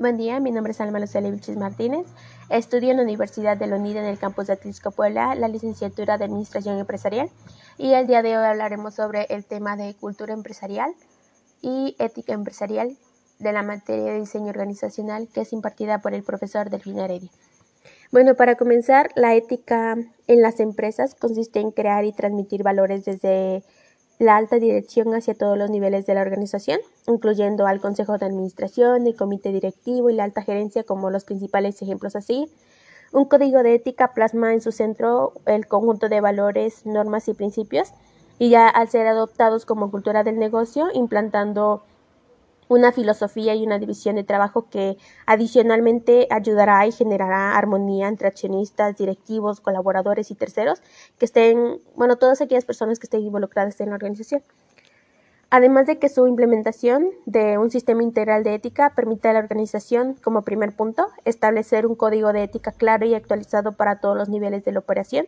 Buen día, mi nombre es Alma Lucía Vilches Martínez. Estudio en la Universidad de la UNID en el campus de Atlisco, Puebla, la licenciatura de Administración Empresarial. Y el día de hoy hablaremos sobre el tema de cultura empresarial y ética empresarial de la materia de diseño organizacional que es impartida por el profesor Delfín Heredia. Bueno, para comenzar, la ética en las empresas consiste en crear y transmitir valores desde la alta dirección hacia todos los niveles de la organización, incluyendo al Consejo de Administración, el Comité Directivo y la alta gerencia como los principales ejemplos a seguir. Un código de ética plasma en su centro el conjunto de valores, normas y principios, y ya al ser adoptados como cultura del negocio, implantando una filosofía y una división de trabajo que adicionalmente ayudará y generará armonía entre accionistas, directivos, colaboradores y terceros que estén, bueno, todas aquellas personas que estén involucradas en la organización. Además de que su implementación de un sistema integral de ética permite a la organización, como primer punto, establecer un código de ética claro y actualizado para todos los niveles de la operación,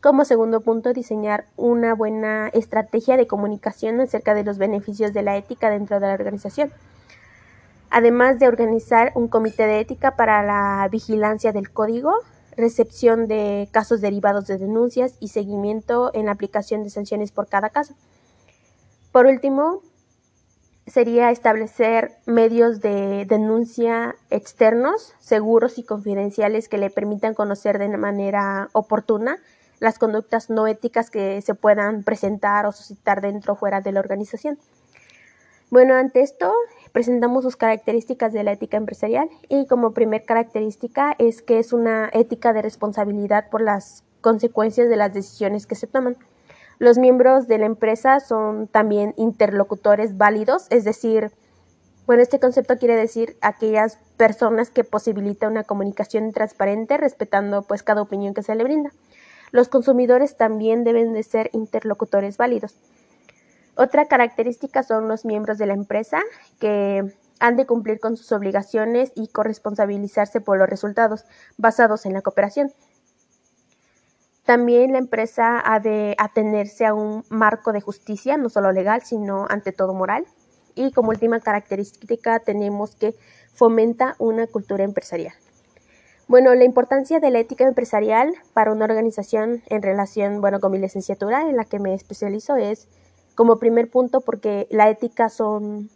como segundo punto, diseñar una buena estrategia de comunicación acerca de los beneficios de la ética dentro de la organización. Además de organizar un comité de ética para la vigilancia del código, recepción de casos derivados de denuncias y seguimiento en la aplicación de sanciones por cada caso. Por último, sería establecer medios de denuncia externos, seguros y confidenciales que le permitan conocer de manera oportuna las conductas no éticas que se puedan presentar o suscitar dentro o fuera de la organización. Bueno, ante esto presentamos sus características de la ética empresarial y como primer característica es que es una ética de responsabilidad por las consecuencias de las decisiones que se toman. Los miembros de la empresa son también interlocutores válidos, es decir, bueno, este concepto quiere decir aquellas personas que posibilitan una comunicación transparente respetando pues cada opinión que se le brinda. Los consumidores también deben de ser interlocutores válidos. Otra característica son los miembros de la empresa que han de cumplir con sus obligaciones y corresponsabilizarse por los resultados basados en la cooperación. También la empresa ha de atenerse a un marco de justicia, no solo legal, sino ante todo moral. Y como última característica tenemos que fomenta una cultura empresarial. Bueno, la importancia de la ética empresarial para una organización en relación, bueno, con mi licenciatura en la que me especializo es como primer punto porque la ética son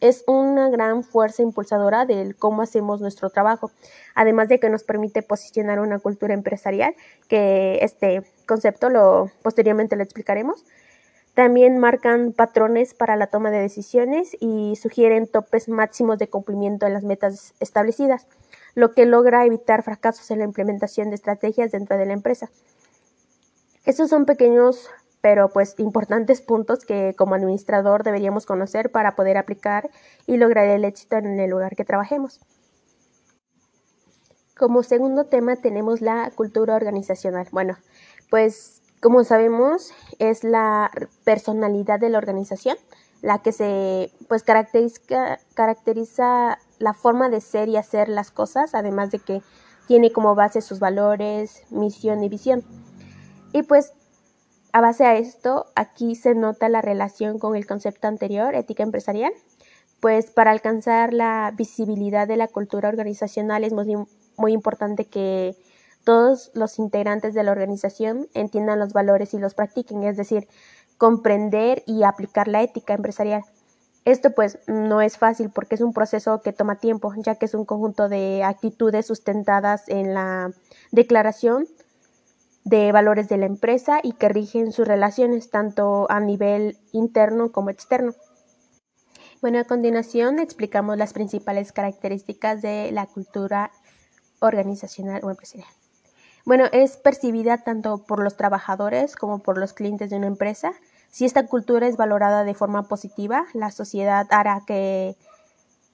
es una gran fuerza impulsadora del cómo hacemos nuestro trabajo, además de que nos permite posicionar una cultura empresarial, que este concepto lo posteriormente lo explicaremos. También marcan patrones para la toma de decisiones y sugieren topes máximos de cumplimiento de las metas establecidas lo que logra evitar fracasos en la implementación de estrategias dentro de la empresa. Estos son pequeños pero pues importantes puntos que como administrador deberíamos conocer para poder aplicar y lograr el éxito en el lugar que trabajemos. Como segundo tema tenemos la cultura organizacional. Bueno, pues como sabemos es la personalidad de la organización la que se pues caracteriza, caracteriza la forma de ser y hacer las cosas, además de que tiene como base sus valores, misión y visión. Y pues a base a esto, aquí se nota la relación con el concepto anterior, ética empresarial, pues para alcanzar la visibilidad de la cultura organizacional es muy, muy importante que todos los integrantes de la organización entiendan los valores y los practiquen, es decir, comprender y aplicar la ética empresarial. Esto pues no es fácil porque es un proceso que toma tiempo, ya que es un conjunto de actitudes sustentadas en la declaración de valores de la empresa y que rigen sus relaciones tanto a nivel interno como externo. Bueno, a continuación explicamos las principales características de la cultura organizacional o empresarial. Bueno, es percibida tanto por los trabajadores como por los clientes de una empresa si esta cultura es valorada de forma positiva, la sociedad hará que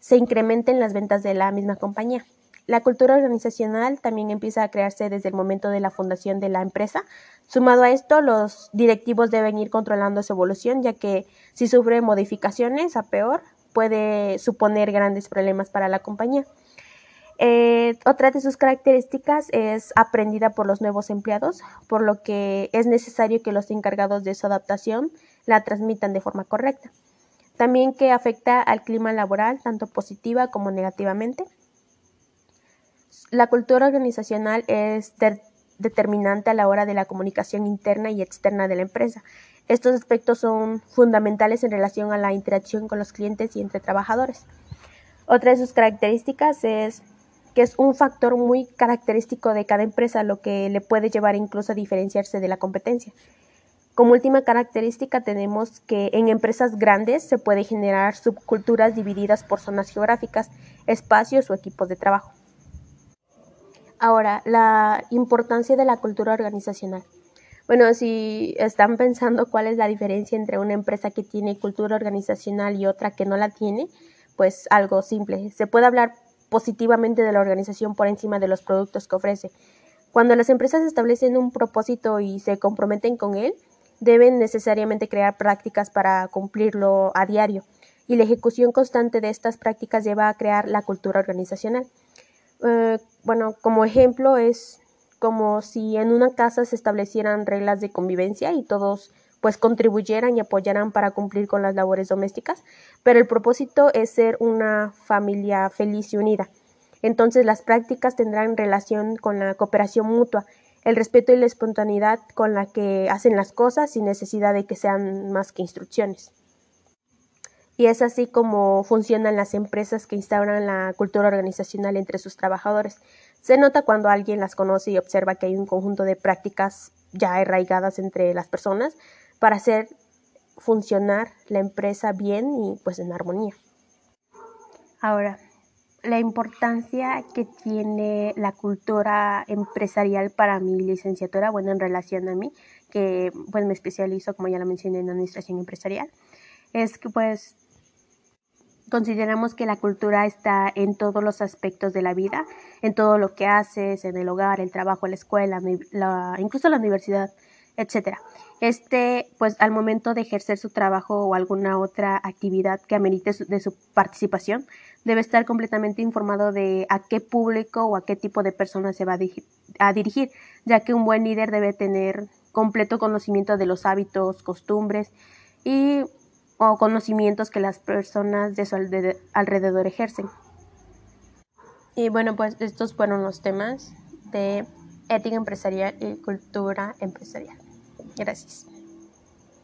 se incrementen las ventas de la misma compañía. La cultura organizacional también empieza a crearse desde el momento de la fundación de la empresa. Sumado a esto, los directivos deben ir controlando su evolución, ya que si sufre modificaciones a peor, puede suponer grandes problemas para la compañía. Eh, otra de sus características es aprendida por los nuevos empleados, por lo que es necesario que los encargados de su adaptación la transmitan de forma correcta. También que afecta al clima laboral, tanto positiva como negativamente. La cultura organizacional es determinante a la hora de la comunicación interna y externa de la empresa. Estos aspectos son fundamentales en relación a la interacción con los clientes y entre trabajadores. Otra de sus características es que es un factor muy característico de cada empresa, lo que le puede llevar incluso a diferenciarse de la competencia. Como última característica tenemos que en empresas grandes se puede generar subculturas divididas por zonas geográficas, espacios o equipos de trabajo. Ahora, la importancia de la cultura organizacional. Bueno, si están pensando cuál es la diferencia entre una empresa que tiene cultura organizacional y otra que no la tiene, pues algo simple. Se puede hablar positivamente de la organización por encima de los productos que ofrece. Cuando las empresas establecen un propósito y se comprometen con él, deben necesariamente crear prácticas para cumplirlo a diario, y la ejecución constante de estas prácticas lleva a crear la cultura organizacional. Eh, bueno, como ejemplo es como si en una casa se establecieran reglas de convivencia y todos pues contribuyeran y apoyaran para cumplir con las labores domésticas, pero el propósito es ser una familia feliz y unida. Entonces las prácticas tendrán relación con la cooperación mutua, el respeto y la espontaneidad con la que hacen las cosas sin necesidad de que sean más que instrucciones. Y es así como funcionan las empresas que instauran la cultura organizacional entre sus trabajadores. Se nota cuando alguien las conoce y observa que hay un conjunto de prácticas ya arraigadas entre las personas, para hacer funcionar la empresa bien y pues en armonía. Ahora, la importancia que tiene la cultura empresarial para mi licenciatura, bueno, en relación a mí, que pues me especializo, como ya lo mencioné, en administración empresarial, es que pues consideramos que la cultura está en todos los aspectos de la vida, en todo lo que haces, en el hogar, el trabajo, la escuela, la, incluso la universidad etcétera. Este, pues al momento de ejercer su trabajo o alguna otra actividad que amerite de su participación, debe estar completamente informado de a qué público o a qué tipo de personas se va a, dirigir, ya que un buen líder debe tener completo conocimiento de los hábitos, costumbres y o conocimientos que las personas de su alrededor ejercen. Y bueno, pues estos fueron los temas de ética empresarial y cultura empresarial. Gracias.